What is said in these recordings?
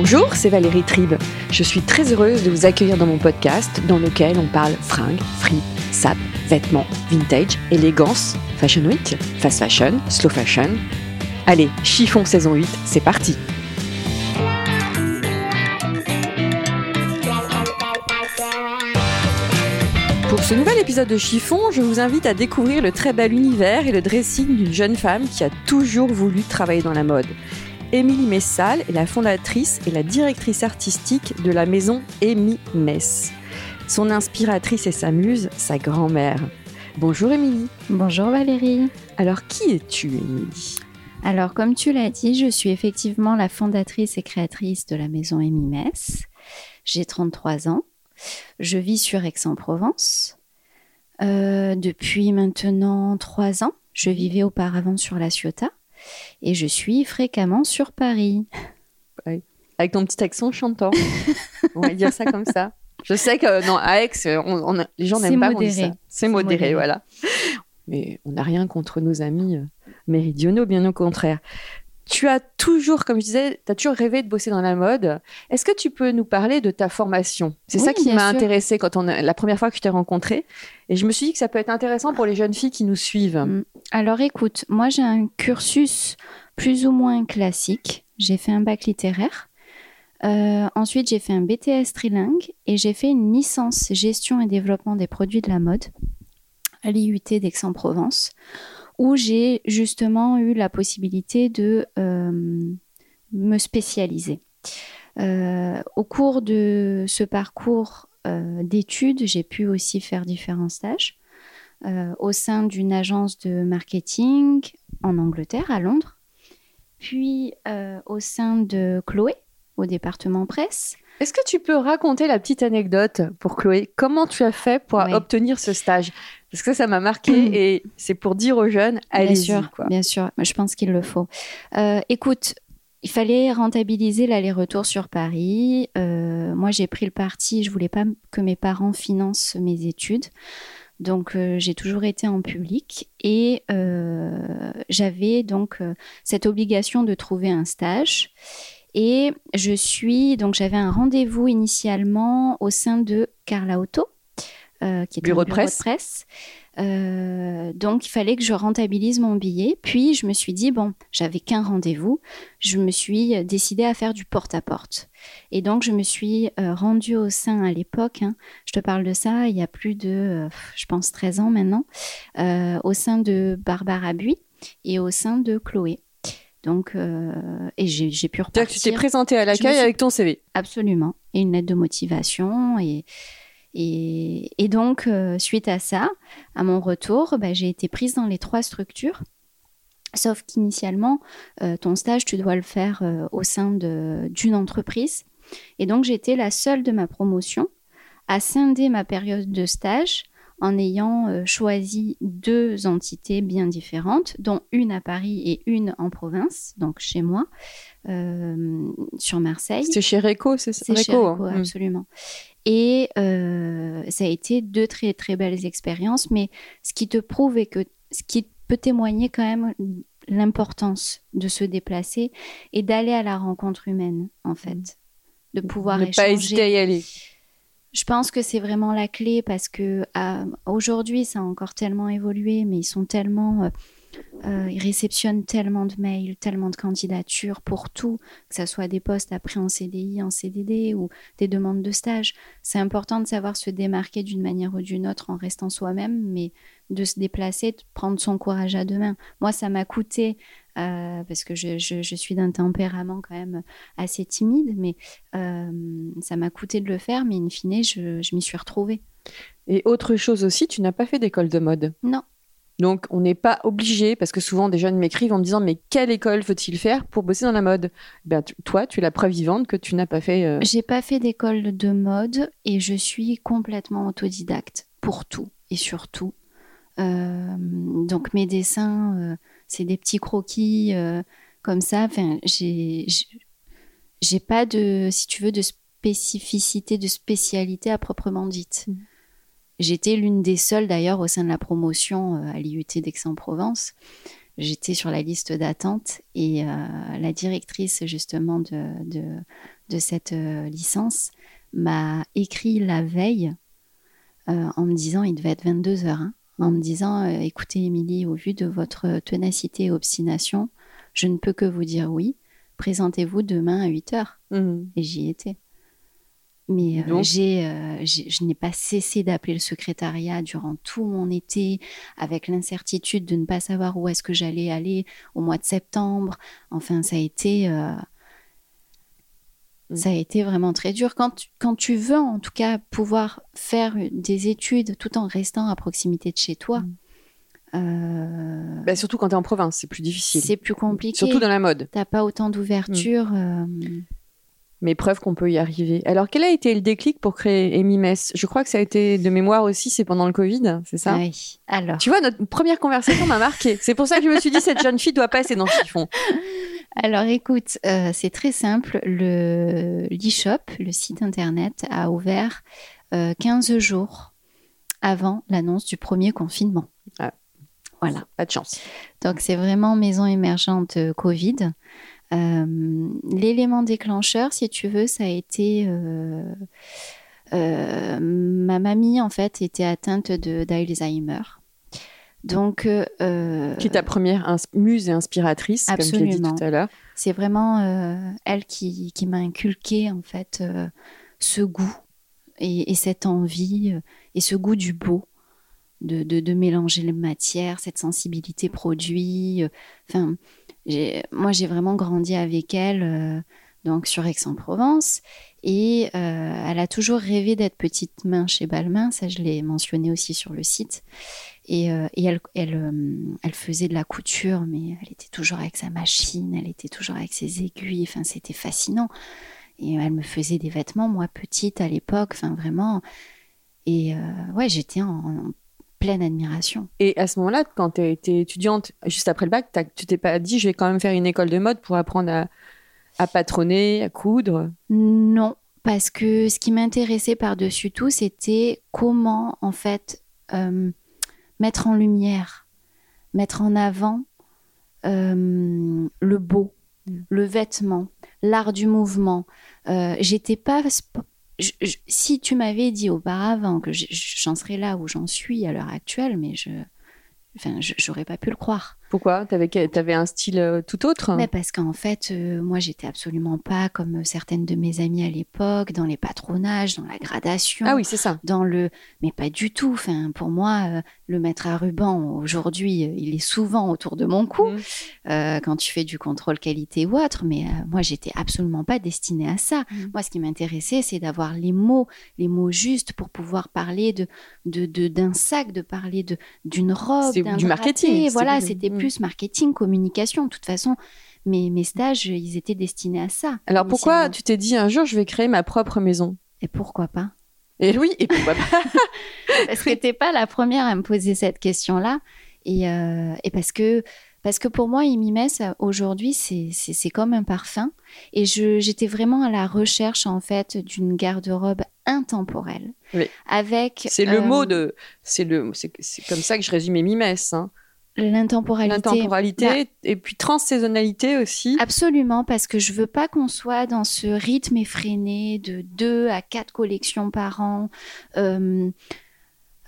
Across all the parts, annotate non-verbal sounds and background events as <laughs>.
Bonjour, c'est Valérie Tribe. Je suis très heureuse de vous accueillir dans mon podcast dans lequel on parle fringues, frites, sap, vêtements, vintage, élégance, fashion week, fast fashion, slow fashion. Allez, chiffon saison 8, c'est parti Pour ce nouvel épisode de Chiffon, je vous invite à découvrir le très bel univers et le dressing d'une jeune femme qui a toujours voulu travailler dans la mode. Émilie Messal est la fondatrice et la directrice artistique de la maison Amy Mess. Son inspiratrice et sa muse, sa grand-mère. Bonjour Émilie. Bonjour Valérie. Alors qui es-tu Émilie? Alors comme tu l'as dit, je suis effectivement la fondatrice et créatrice de la maison Amy Mess. J'ai 33 ans. Je vis sur Aix-en-Provence. Euh, depuis maintenant 3 ans. Je vivais auparavant sur La Ciotat et je suis fréquemment sur Paris. Avec ton petit accent chantant. <laughs> on va dire ça comme ça. Je sais que non, à Aix, on, les gens n'aiment pas modéré. ça. C'est modéré, modéré. voilà. Mais on n'a rien contre nos amis euh, méridionaux, bien au contraire. Tu as toujours, comme je disais, tu as toujours rêvé de bosser dans la mode. Est-ce que tu peux nous parler de ta formation? C'est Oui, ça qui m'a intéressée quand on a- la première fois que je t'ai rencontrée. Et je me suis dit que ça peut être intéressant pour les jeunes filles qui nous suivent. Mm. Alors écoute, moi j'ai un cursus plus ou moins classique. J'ai fait un bac littéraire. Euh, ensuite, j'ai fait un BTS trilingue et j'ai fait une licence gestion et développement des produits de la mode à l'IUT d'Aix-en-Provence, où j'ai justement eu la possibilité de euh, me spécialiser. Euh, au cours de ce parcours euh, d'études, j'ai pu aussi faire différents stages au sein d'une agence de marketing en Angleterre, à Londres, puis au sein de Chloé, au département presse. Est-ce que tu peux raconter la petite anecdote pour Chloé? Comment tu as fait pour Oui. obtenir ce stage? Parce que ça m'a marqué <clears throat> et c'est pour dire aux jeunes, Bien allez-y. sûr, quoi. bien sûr, je pense qu'il le faut. Euh, écoute, il fallait rentabiliser l'aller-retour sur Paris. Euh, moi, j'ai pris le parti, je voulais pas que mes parents financent mes études. Donc, euh, j'ai toujours été en public et euh, j'avais donc euh, cette obligation de trouver un stage. Et je suis donc j'avais un rendez-vous initialement au sein de Carla Auto, euh, qui est Bureau un de presse. presse. Euh, donc il fallait que je rentabilise mon billet. Puis je me suis dit bon, j'avais qu'un rendez-vous. Je me suis décidée à faire du porte-à-porte. Et donc je me suis euh, rendue au sein à l'époque. hein, je te parle de ça il y a plus de, je pense 13 ans maintenant, au sein de Barbara Buis et au sein de Chloé. Donc euh, et j'ai j'ai pu C'est-à-dire que tu t'es repartir. présenté à l'accueil suis- avec ton CV. Absolument. Et une lettre de motivation. Et, et, et donc, euh, suite à ça, à mon retour, bah, j'ai été prise dans les trois structures. Sauf qu'initialement, euh, ton stage, tu dois le faire euh, au sein de- d'une entreprise. Et donc, j'étais la seule de ma promotion à scinder ma période de stage en ayant euh, choisi deux entités bien différentes, dont une à Paris et une en province, donc chez moi, euh, sur Marseille. C'était chez Reco, c'est ça? C'est chez Rico, hein. Mm. absolument. Et euh, ça a été deux très très belles expériences, mais ce qui te prouve et que ce qui peut témoigner quand même l'importance de se déplacer et d'aller à la rencontre humaine, en fait, de pouvoir Ne pas hésiter à échanger. y aller. Je pense que c'est vraiment la clé parce que euh, aujourd'hui, ça a encore tellement évolué, mais ils sont tellement, euh, euh, ils réceptionnent tellement de mails, tellement de candidatures pour tout, que ça soit des postes après en CDI, en CDD ou des demandes de stage. C'est important de savoir se démarquer d'une manière ou d'une autre en restant soi-même, mais de se déplacer, de prendre son courage à deux mains. Moi, ça m'a coûté euh, parce que je, je- je suis d'un tempérament quand même assez timide, mais euh, ça m'a coûté de le faire, mais in fine, je, je m'y suis retrouvée. Et autre chose aussi, tu n'as pas fait d'école de mode? Non. Donc, on n'est pas obligé, parce que souvent des jeunes m'écrivent en me disant Mais quelle école faut-il faire pour bosser dans la mode? Ben, Toi, tu es la preuve vivante que tu n'as pas fait. euh, J'ai pas fait d'école de mode et je suis complètement autodidacte pour tout et surtout. Euh, donc mes dessins, euh, c'est des petits croquis euh, comme ça. Enfin, j'ai pas de, si tu veux, de spécificité, de spécialité à proprement dite. Mhm. J'étais l'une des seules d'ailleurs au sein de la promotion euh, à l'IUT d'Aix-en-Provence. J'étais sur la liste d'attente et euh, la directrice justement de, de, de cette licence m'a écrit la veille euh, en me disant, il devait être 22 heures, hein, en me disant, euh, écoutez Émilie, au vu de votre ténacité et obstination, je ne peux que vous dire oui, présentez-vous demain à 8 heures. mhm. Et j'y étais. Mais euh, j'ai, euh, j'ai- je n'ai pas cessé d'appeler le secrétariat durant tout mon été, avec l'incertitude de ne pas savoir où est-ce que j'allais aller au mois de septembre. Enfin, ça a été. Ça a été vraiment très dur. Quand tu, quand tu veux, en tout cas, pouvoir faire des études tout en restant à proximité de chez toi, Mm. euh, Bah, surtout quand tu es en province, c'est plus difficile. c'est plus compliqué. Surtout dans la mode. T'as pas autant d'ouverture. euh, Mais preuve qu'on peut y arriver. Alors, quel a été le déclic pour créer Amy Mess? Je crois que ça a été de mémoire aussi, c'est pendant le Covid, c'est ça? Oui. Alors. Tu vois, notre première conversation m'a marqué. C'est pour ça que je me suis dit, cette jeune fille doit passer dans le chiffon. <laughs> Alors écoute, euh, c'est très simple. Le l'e-shop, le site internet, a ouvert euh, 15 jours avant l'annonce du premier confinement. Ah. Voilà. Pas de chance. Donc c'est vraiment maison émergente euh, Covid. Euh, L'élément déclencheur, si tu veux, ça a été euh, euh, ma mamie en fait était atteinte de d'Alzheimer. Donc euh, Qui est ta première muse et inspiratrice, comme je l'ai dit tout à l'heure. c'est vraiment euh, elle qui, qui m'a inculqué en fait euh, ce goût et, et cette envie et ce goût du beau de, de, de mélanger les matières, cette sensibilité produit. Enfin, moi j'ai vraiment grandi avec elle donc sur Aix-en-Provence et euh, elle a toujours rêvé d'être petite main chez Balmain, ça je l'ai mentionné aussi sur le site. Et, euh, euh, elle faisait de la couture, mais elle était toujours avec sa machine, elle était toujours avec ses aiguilles, enfin c'était fascinant. Et elle me faisait des vêtements, moi petite à l'époque, enfin vraiment. Et ouais, j'étais en, en pleine admiration. Et à ce moment-là, quand tu été étudiante, juste après le bac, tu t'es pas dit, je vais quand même faire une école de mode pour apprendre à, à patronner, à coudre? Non, parce que ce qui m'intéressait par-dessus tout, c'était comment, en fait, euh, mettre en lumière, mettre en avant euh, le beau, le vêtement, l'art du mouvement. Euh, J'étais pas. sp- je- je- si tu m'avais dit auparavant que je- j'en serais là où j'en suis à l'heure actuelle, mais je. Enfin, j'aurais pas pu le croire. Pourquoi? T'avais avais un style euh, tout autre? Mais parce qu'en fait, euh, moi, j'étais absolument pas comme certaines de mes amies à l'époque, dans les patronages, dans la gradation, Ah oui, c'est ça. dans le. Mais pas du tout. Enfin, pour moi, euh, le maître à ruban, aujourd'hui, euh, il est souvent autour de mon cou euh, quand tu fais du contrôle qualité ou autre. Mais euh, moi, j'étais absolument pas destinée à ça. Mhm. Moi, ce qui m'intéressait, c'est d'avoir les mots, les mots justes pour pouvoir parler de de- de- d'un sac, de parler de d'une robe, C'est d'un du marketing, drapé. Voilà, c'était. Plus marketing, communication. De toute façon, mes, mes stages, ils étaient destinés à ça. Alors pourquoi tu t'es dit un jour, je vais créer ma propre maison? Et pourquoi pas? Et oui, et pourquoi pas <laughs> <laughs> Parce que t'es pas la première à me poser cette question-là. Et, euh, et parce que parce que pour moi, Imimès, aujourd'hui, c'est comme un parfum. Et j'étais vraiment à la recherche, en fait, d'une garde-robe intemporelle. Oui. Avec C'est le euh, mot de. C'est comme ça que je résumais Mimès. Hein. L'intemporalité. L'intemporalité Bah, et puis transsaisonnalité aussi. Absolument, parce que je veux pas qu'on soit dans ce rythme effréné de deux à quatre collections par an. euh,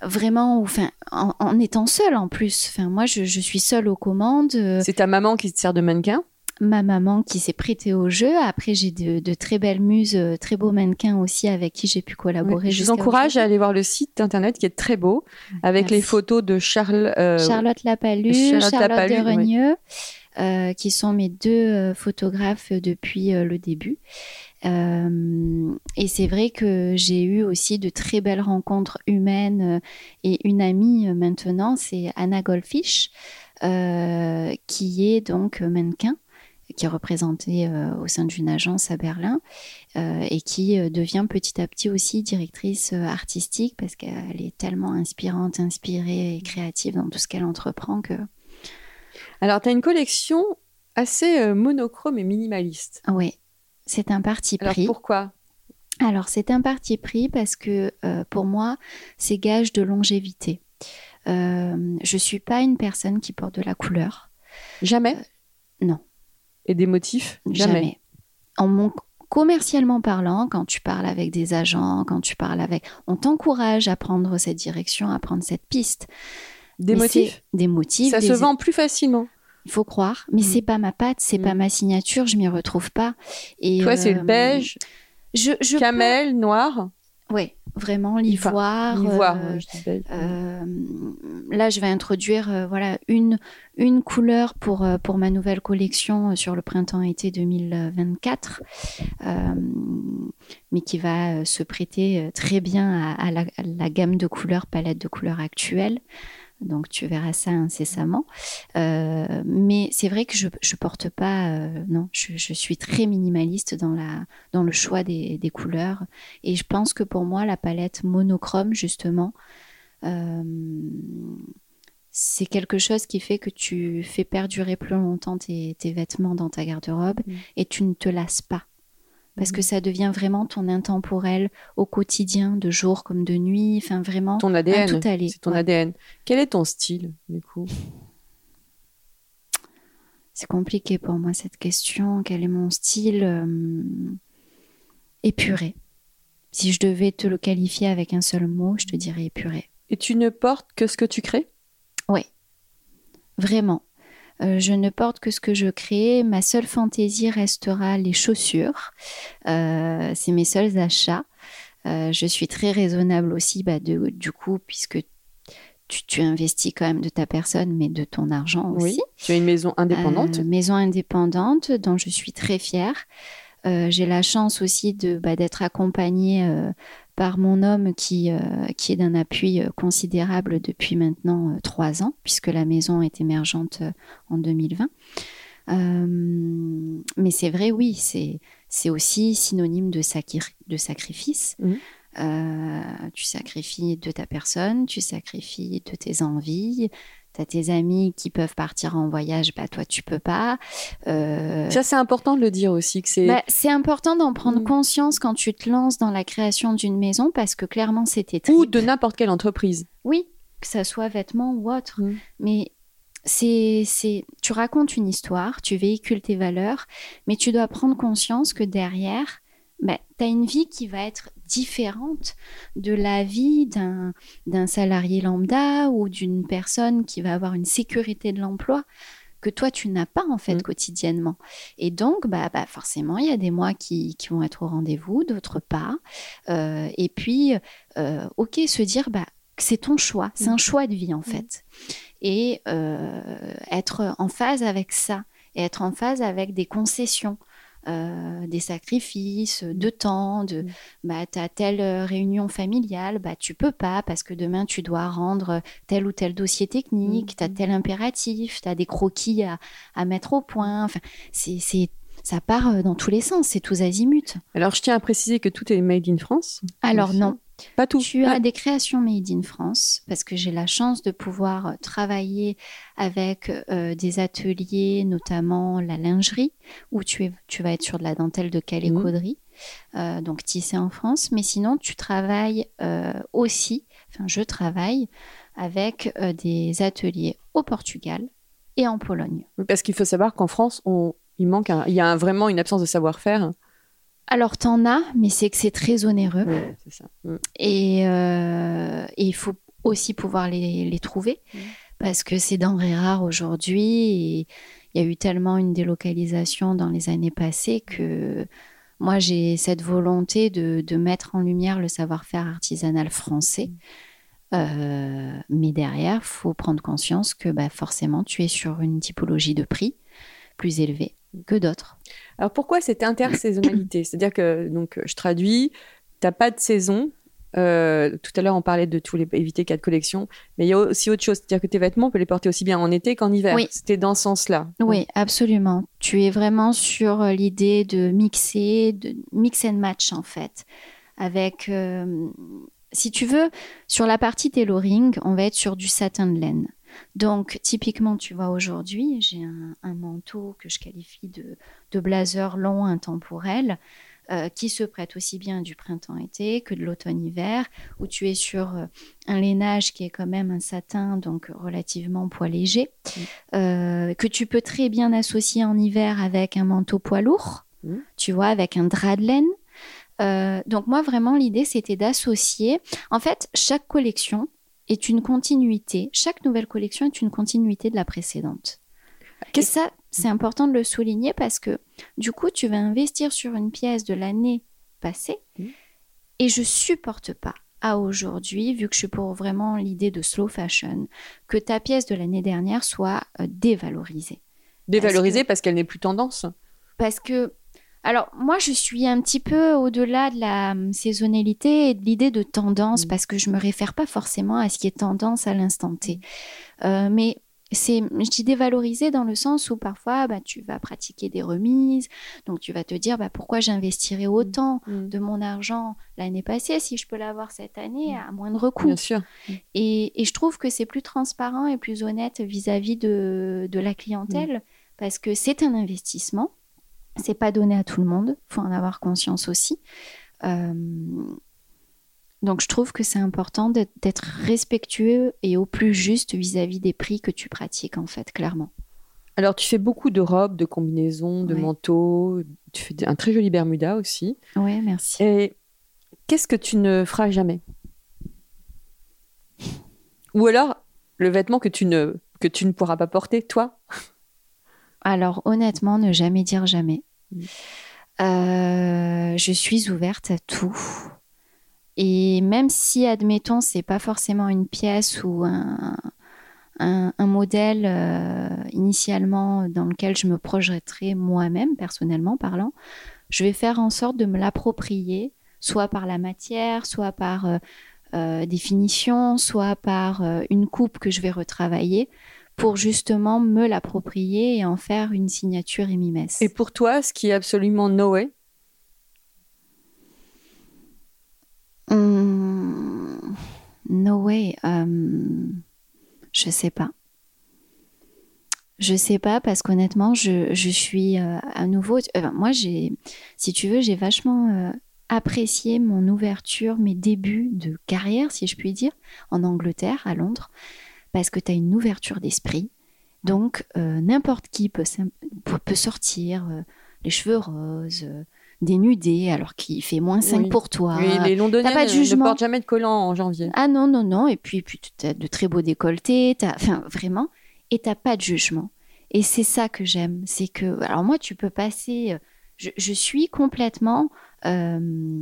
vraiment, enfin, en, en étant seule en plus. Enfin, moi, je, je suis seule aux commandes. euh, C'est ta maman qui te sert de mannequin? Ma maman qui s'est prêtée au jeu. Après, j'ai de, de très belles muses, euh, très beaux mannequins aussi avec qui j'ai pu collaborer. je vous encourage à aller voir le site internet qui est très beau, avec Merci. les photos de Charles. euh, Charlotte Lapalu, Charlotte Charlotte, Lapalu, de oui. Regneux. euh, qui sont mes deux photographes depuis le début. et c'est vrai que j'ai eu aussi de très belles rencontres humaines et une amie maintenant, c'est Anna Goldfish, qui est donc mannequin qui est représentée au sein d'une agence à Berlin et qui devient petit à petit aussi directrice artistique parce qu'elle est tellement inspirante, inspirée et créative dans tout ce qu'elle entreprend que alors, tu as une collection assez euh, monochrome et minimaliste. Oui, c'est un parti pris. Alors, pourquoi? Alors, c'est un parti pris parce que euh, pour moi, c'est gage de longévité. Euh, je ne suis pas une personne qui porte de la couleur. Jamais? Non. Et des motifs? Jamais. En mon, commercialement parlant, quand tu parles avec des agents, quand tu parles avec... On t'encourage à prendre cette direction, à prendre cette piste. Des motifs? Des motifs. Ça se vend plus facilement. Il faut croire, mais mm. c'est pas ma patte, c'est pas mm. ma signature, je m'y retrouve pas. Et Toi, c'est le euh, beige, je, camel, noir. Oui, vraiment l'ivoire. Euh, euh, là, je vais introduire voilà une une couleur pour pour ma nouvelle collection sur le printemps-été 2024, mais qui va se prêter très bien à, la, à, la, gamme de couleurs palette de couleurs actuelle. Donc tu verras ça incessamment. Euh, mais c'est vrai que je ne porte pas, euh, non, je, suis très minimaliste dans, la, dans le choix des, couleurs. Et je pense que pour moi, la palette monochrome, justement, euh, c'est quelque chose qui fait que tu fais perdurer plus longtemps tes, vêtements dans ta garde-robe mmh. et tu ne te lasses pas parce que mhm. ça devient vraiment ton intemporel au quotidien, de jour comme de nuit, enfin vraiment ton ADN. C'est ton ADN. Quel est ton style du coup? C'est compliqué pour moi cette question. Quel est mon style euh, Épuré. Si je devais te le qualifier avec un seul mot, je te dirais épuré. Et tu ne portes que ce que tu crées? Oui, vraiment. Euh, je ne porte que ce que je crée. Ma seule fantaisie restera les chaussures. Euh, c'est mes seuls achats. Euh, je suis très raisonnable aussi, bah, du coup, puisque tu, investis quand même de ta personne, mais de ton argent aussi. Oui, tu as une maison indépendante. maison indépendante dont je suis très fière. J'ai la chance aussi de bah, d'être accompagnée par mon homme qui, euh, qui est d'un appui euh, considérable depuis maintenant euh, trois ans, puisque la maison est émergente en 2020. mais c'est vrai, oui, c'est aussi synonyme de, de sacrifice. Mmh. tu sacrifies de ta personne, tu sacrifies de tes envies, tu as tes amis qui peuvent partir en voyage, bah toi tu peux pas. Euh, Ça c'est important de le dire aussi que c'est. Bah, c'est important d'en prendre mm. conscience quand tu te lances dans la création d'une maison parce que clairement c'était. Ou de n'importe quelle entreprise. Oui, que ça soit vêtements ou autre. Mm. Mais c'est, c'est, tu racontes une histoire, tu véhicules tes valeurs, mais tu dois prendre conscience que derrière, bah, tu as une vie qui va être différente de la vie d'un, salarié lambda ou d'une personne qui va avoir une sécurité de l'emploi que toi tu n'as pas en fait mmh. quotidiennement. Et donc, bah, bah, forcément, il y a des mois qui, qui vont être au rendez-vous, d'autres pas. Euh, et puis, euh, ok, se dire, bah, c'est ton choix, c'est un mmh. choix de vie en mmh. fait. Et euh, être en phase avec ça, et être en phase avec des concessions. Euh, des sacrifices de temps, de mm. bah, tu as telle euh, réunion familiale, bah, tu peux pas parce que demain tu dois rendre tel ou tel dossier technique, tu as mm. tel impératif, tu as des croquis à, à, mettre au point. Enfin, c'est ça part euh, dans tous les sens, c'est tous azimuts. Alors, je tiens à préciser que tout est made in France. Alors, non. Pas tout. Tu as des créations made in France parce que j'ai la chance de pouvoir euh, travailler avec euh, des ateliers, notamment la lingerie, où tu, es, tu vas être sur de la dentelle de calécoderie, mmh. donc tissé en France. Mais sinon, tu travailles aussi, enfin, je travaille avec des ateliers au Portugal et en Pologne. Parce qu'il faut savoir qu'en France, on, il manque, il y a vraiment une absence de savoir-faire. Alors, t'en as, mais c'est que c'est très onéreux. ça. Mm. Euh, et, il faut aussi pouvoir les, trouver mm. parce que c'est denrées rares aujourd'hui. Il y a eu tellement une délocalisation dans les années passées que moi, j'ai cette volonté de, mettre en lumière le savoir-faire artisanal français. Mm. Euh, mais derrière, faut prendre conscience que bah, forcément, tu es sur une typologie de prix plus élevé que d'autres. Alors pourquoi cette intersaisonnalité? <coughs> C'est-à-dire que, donc, je traduis, tu n'as pas de saison. Euh, tout à l'heure, on parlait de tous les éviter quatre collections, mais il y a aussi autre chose, c'est-à-dire que tes vêtements, on peut les porter aussi bien en été qu'en hiver. Oui. C'était dans ce sens-là. Oui, absolument. Tu es vraiment sur euh, l'idée de mixer, de mix and match en fait, avec, euh, si tu veux, sur la partie tailoring, on va être sur du satin de laine. Donc, typiquement, tu vois, aujourd'hui, j'ai un, un manteau que je qualifie de, de blazer long intemporel. euh, qui se prête aussi bien du printemps-été que de l'automne-hiver, où tu es sur euh, un lainage qui est quand même un satin, donc relativement poids léger, euh, que tu peux très bien associer en hiver avec un manteau poids lourd, Mm. tu vois, avec un drap de laine. Donc moi, vraiment, l'idée, c'était d'associer. En fait, chaque collection est une continuité. Chaque nouvelle collection est une continuité de la précédente. Et ça, c'est important de le souligner parce que du coup, tu vas investir sur une pièce de l'année passée et je supporte pas à aujourd'hui, vu que je suis pour vraiment l'idée de slow fashion, que ta pièce de l'année dernière soit euh, dévalorisée. Dévalorisée parce qu'elle n'est plus tendance. Parce que, alors moi, je suis un petit peu au-delà de la hum, saisonnalité et de l'idée de tendance, Mhm. parce que je me réfère pas forcément à ce qui est tendance à l'instant T. Euh, mais c'est, je dis dévalorisé dans le sens où parfois, bah, tu vas pratiquer des remises, donc tu vas te dire, bah, pourquoi j'investirais autant de mon argent l'année passée si je peux l'avoir cette année à moindre coût? Bien sûr. et, et je trouve que c'est plus transparent et plus honnête vis-à-vis de, de la clientèle parce que c'est un investissement. C'est pas donné à tout le monde. faut en avoir conscience aussi. Euh, donc je trouve que c'est important d'être respectueux et au plus juste vis-à-vis des prix que tu pratiques en fait, clairement. Alors, tu fais beaucoup de robes, de combinaisons, de manteaux. Tu fais un très joli Bermuda aussi. Oui, merci. Et qu'est-ce que tu ne feras jamais? Ou alors, le vêtement que tu ne, que tu ne pourras pas porter, toi? <laughs> Alors honnêtement, ne jamais dire jamais. Mm. Euh, je suis ouverte à tout. Et même si, admettons, c'est pas forcément une pièce ou un, un, un modèle euh, initialement dans lequel je me projetterai moi-même, personnellement parlant, je vais faire en sorte de me l'approprier, soit par la matière, soit par euh, des finitions, soit par une coupe que je vais retravailler pour justement me l'approprier et en faire une signature et mimesse. Et pour toi, ce qui est absolument no way Hum, no way. hum, je sais pas. Je sais pas parce qu'honnêtement, je, je suis euh, à nouveau. euh, moi, j'ai, si tu veux, j'ai vachement euh, apprécié mon ouverture, mes débuts de carrière, si je puis dire, en Angleterre, à Londres, parce que tu as une ouverture d'esprit. Donc, euh, n'importe qui peut, sortir euh, les cheveux roses, euh, dénudé, alors qu'il fait moins 5 Oui. pour toi. Oui, Les Londoniens pas de ne- ne jugement. portent jamais de collant en janvier. Ah non, non, non. Et puis, puis tu as de très beaux décolletés. Enfin, vraiment. Et t'as pas de jugement. Et c'est ça que j'aime. C'est que. Alors, moi, tu peux passer. euh, Je, je suis complètement euh,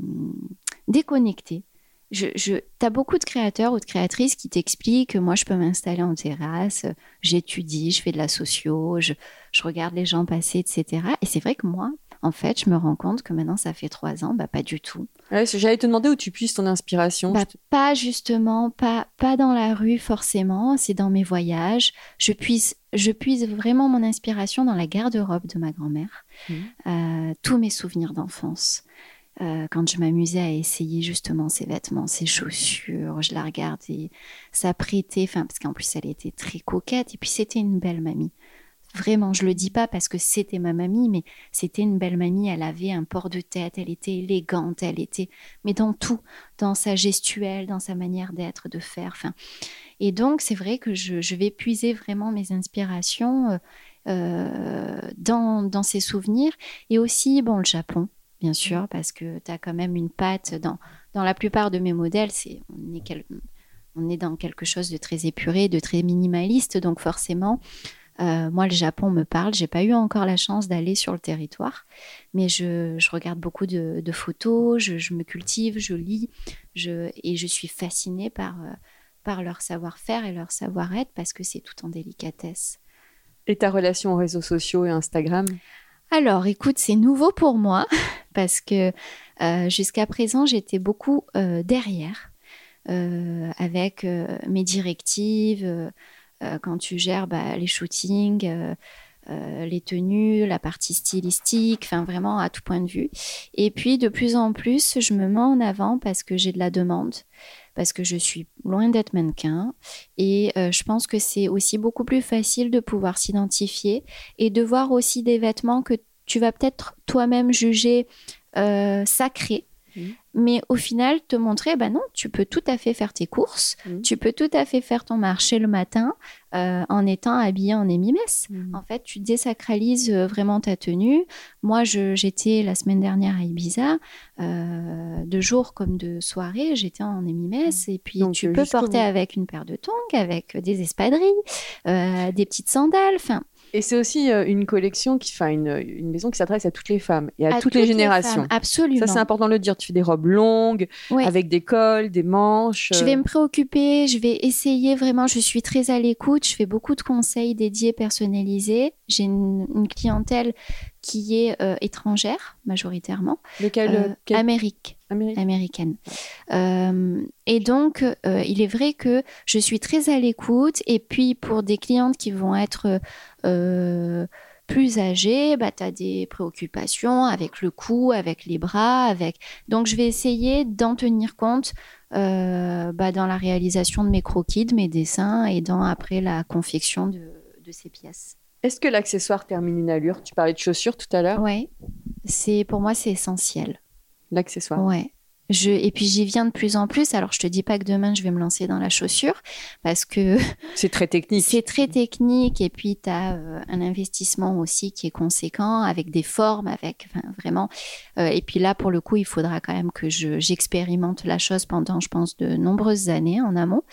déconnectée. Je, je, tu as beaucoup de créateurs ou de créatrices qui t'expliquent que moi, je peux m'installer en terrasse, j'étudie, je fais de la socio, je, je regarde les gens passer, etc. Et c'est vrai que moi, en fait, je me rends compte que maintenant, ça fait trois ans, bah, pas du tout. Ouais, J'allais te demander où tu puisses ton inspiration. Bah, te- pas justement, pas, pas dans la rue forcément, c'est dans mes voyages. Je puise, je puise vraiment mon inspiration dans la garde-robe de ma grand-mère, Mhm. Euh, tous mes souvenirs d'enfance. Euh, quand je m'amusais à essayer justement ses vêtements, ses chaussures, je la regardais s'apprêter, enfin parce qu'en plus elle était très coquette et puis c'était une belle mamie. Vraiment, je le dis pas parce que c'était ma mamie, mais c'était une belle mamie. Elle avait un port de tête, elle était élégante, elle était, mais dans tout, dans sa gestuelle, dans sa manière d'être, de faire. Enfin, et donc c'est vrai que je, vais puiser vraiment mes inspirations euh, euh, dans, dans ces souvenirs et aussi bon le Japon, bien sûr, parce que tu as quand même une patte dans dans la plupart de mes modèles. C'est on est quel- on est dans quelque chose de très épuré, de très minimaliste, donc forcément. Euh, moi, le Japon me parle. J'ai pas eu encore la chance d'aller sur le territoire, mais je, je regarde beaucoup de, de photos, je, je me cultive, je lis, je, et je suis fascinée par, euh, par leur savoir-faire et leur savoir-être parce que c'est tout en délicatesse. Et ta relation aux réseaux sociaux et Instagram? Alors, écoute, c'est nouveau pour moi <laughs> parce que euh, jusqu'à présent, j'étais beaucoup euh, derrière euh, avec mes directives. quand tu gères bah, les shootings, les tenues, la partie stylistique, enfin vraiment à tout point de vue. Et puis de plus en plus, je me mets en avant parce que j'ai de la demande parce que je suis loin d'être mannequin. Et euh, je pense que c'est aussi beaucoup plus facile de pouvoir s'identifier et de voir aussi des vêtements que tu vas peut-être toi-même juger euh, sacrés Mmh. Mais au final, te montrer, bah non, tu peux tout à fait faire tes courses, mmh. tu peux tout à fait faire ton marché le matin euh, en étant habillé en émimesse. Mmh. En fait, tu désacralises euh, vraiment ta tenue. Moi, j'étais la semaine dernière à Ibiza, euh, de jour comme de soirée, j'étais en émimesse. Et puis, tu peux porter avec une paire de tongs, avec des espadrilles, des petites sandales. Enfin, et c'est aussi euh, une collection qui fait une, une, maison qui s'adresse à toutes les femmes et à, toutes, les générations. absolument. Ça, c'est important de le dire. Tu fais des robes longues, avec des cols, des manches. Je vais me préoccuper, je vais essayer vraiment. Je suis très à l'écoute. Je fais beaucoup de conseils dédiés, personnalisés. J'ai une, clientèle qui est euh, étrangère, majoritairement. Lequel, euh, Amérique. américaine. Euh, et donc, il est vrai que je suis très à l'écoute. Et puis, pour des clientes qui vont être plus âgées, bah, tu as des préoccupations avec le cou, avec les bras. avec. Donc, je vais essayer d'en tenir compte bah, dans la réalisation de mes croquis, de mes dessins et dans après la confection de ces pièces. Est-ce que l'accessoire termine une allure? Tu parlais de chaussures tout à l'heure. Oui, c'est pour moi c'est essentiel. L'accessoire. Ouais. Je, et puis j'y viens de plus en plus. Alors je te dis pas que demain je vais me lancer dans la chaussure parce que <laughs> c'est très technique. c'est très technique et puis tu as euh, un investissement aussi qui est conséquent avec des formes, avec enfin, vraiment. Euh, et puis là pour le coup il faudra quand même que j'expérimente la chose pendant je pense de nombreuses années en amont.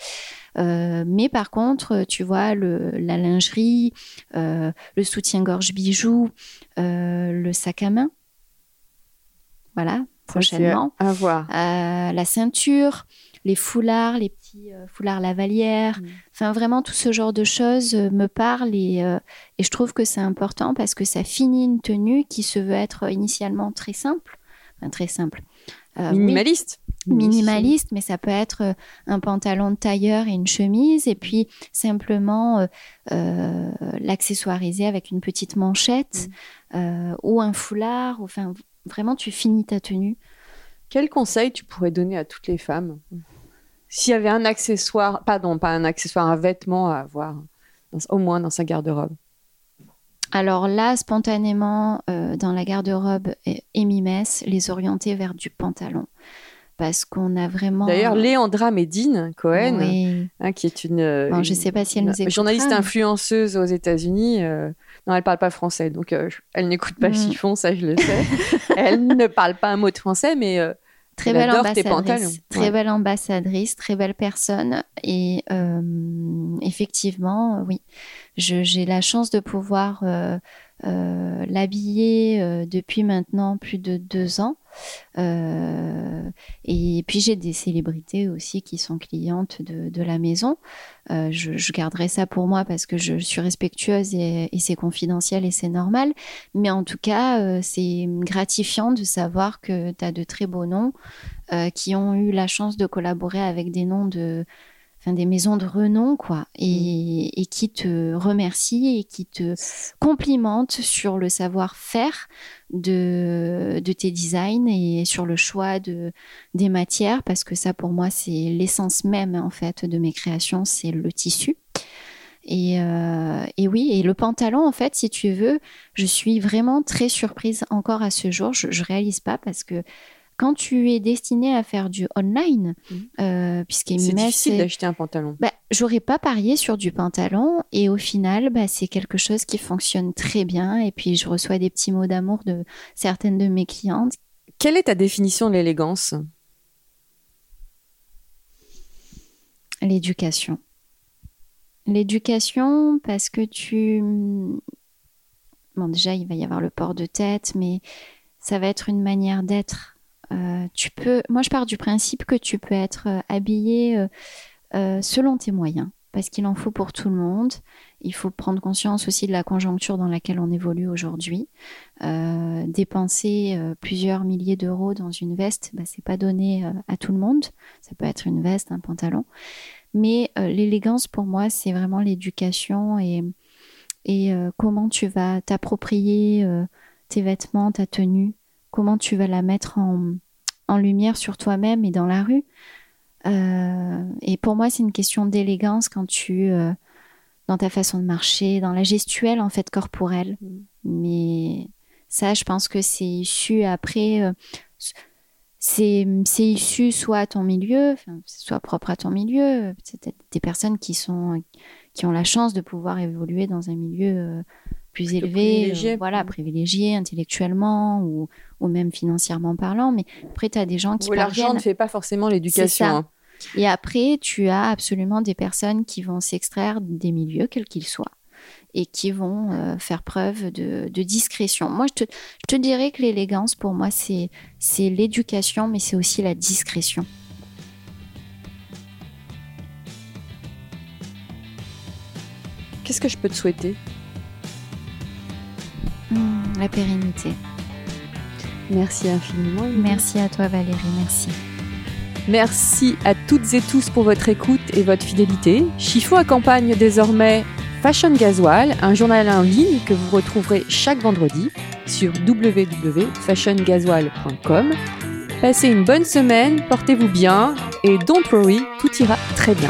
Euh, mais par contre, tu vois, le, la lingerie, euh, le soutien-gorge bijoux, euh, le sac à main, voilà, prochainement. À voir. la ceinture, les foulards, les petits foulards lavalières, mm. enfin vraiment tout ce genre de choses me parlent et, et je trouve que c'est important parce que ça finit une tenue qui se veut être initialement très simple, enfin, très simple. Minimaliste minimaliste, mais ça peut être euh, un pantalon de tailleur et une chemise, et puis simplement euh, euh, l'accessoiriser avec une petite manchette mm. ou un foulard. Enfin, vraiment, tu finis ta tenue. Quel conseil tu pourrais donner à toutes les femmes? S'il y avait un accessoire, pardon, pas un accessoire, un vêtement à avoir, au moins dans sa garde-robe? Alors là, spontanément, dans la garde-robe et, les orienter vers du pantalon parce qu'on a vraiment. D'ailleurs, Léandra Medine Cohen, hein, qui est une, je sais pas si elle nous journaliste influenceuse aux États-Unis. Euh, non, elle parle pas français, donc euh, elle n'écoute pas mm. Chiffon, ça je le sais. <laughs> elle ne parle pas un mot de français, mais euh, très belle ambassadrice, très belle ambassadrice, très belle personne, et effectivement, oui, j'ai la chance de pouvoir l'habiller depuis maintenant plus de deux ans. Euh, et puis j'ai des célébrités aussi qui sont clientes de, la maison. Euh, je, garderai ça pour moi parce que je suis respectueuse et, c'est confidentiel et c'est normal. Mais en tout cas, euh, c'est gratifiant de savoir que tu as de très beaux noms qui ont eu la chance de collaborer avec des noms de des maisons de renom, quoi, mm. et, qui te remercient et qui te complimentent sur le savoir-faire de, de tes designs et sur le choix de, des matières, parce que ça, pour moi, c'est l'essence même, en fait, de mes créations, c'est le tissu. Et, euh, et, oui, et le pantalon, en fait, si tu veux, je suis vraiment très surprise encore à ce jour. Je, je réalise pas parce que quand tu es destiné à faire du online, euh, c'est difficile d'acheter un pantalon. Bah, j'aurais pas parié sur du pantalon et au final, bah, c'est quelque chose qui fonctionne très bien. Et puis, je reçois des petits mots d'amour de certaines de mes clientes. Quelle est ta définition de l'élégance? L'éducation. L'éducation, parce que tu. Bon, déjà, il va y avoir le port de tête, mais ça va être une manière d'être euh, tu peux, moi je pars du principe que tu peux être euh, habillé euh, selon tes moyens. parce qu'il en faut pour tout le monde. Il faut prendre conscience aussi de la conjoncture dans laquelle on évolue aujourd'hui. Dépenser plusieurs milliers d'euros dans une veste, bah, c'est pas donné à tout le monde. Ça peut être une veste, un pantalon. Mais l'élégance, pour moi, c'est vraiment l'éducation et comment tu vas t'approprier tes vêtements, ta tenue, comment tu vas la mettre en, en lumière sur toi-même et dans la rue. Euh, et pour moi, c'est une question d'élégance quand tu, euh, dans ta façon de marcher, dans la gestuelle en fait corporelle. Mm. Mais ça, je pense que c'est issu après. Euh, c'est issu soit à ton milieu, soit propre à ton milieu. C'est des personnes qui sont qui ont la chance de pouvoir évoluer dans un milieu plus élevé, voilà, mm. privilégié intellectuellement ou, ou, même financièrement parlant. Mais après, tu as des gens qui. L'argent ne fait pas forcément l'éducation. Hein. Et après, tu as absolument des personnes qui vont s'extraire des milieux, quels qu'ils soient, et qui vont euh, faire preuve de, discrétion. Moi, je te, je te dirais que l'élégance, pour moi, c'est l'éducation, mais c'est aussi la discrétion. Qu'est-ce que je peux te souhaiter? La pérennité. Merci infiniment. Merci à toi Valérie, merci. Merci à toutes et tous pour votre écoute et votre fidélité. Chifo accompagne désormais Fashion Gasoil, un journal en ligne que vous retrouverez chaque vendredi sur www.fashiongasoil.com. Passez une bonne semaine, portez-vous bien et don't worry, tout ira très bien.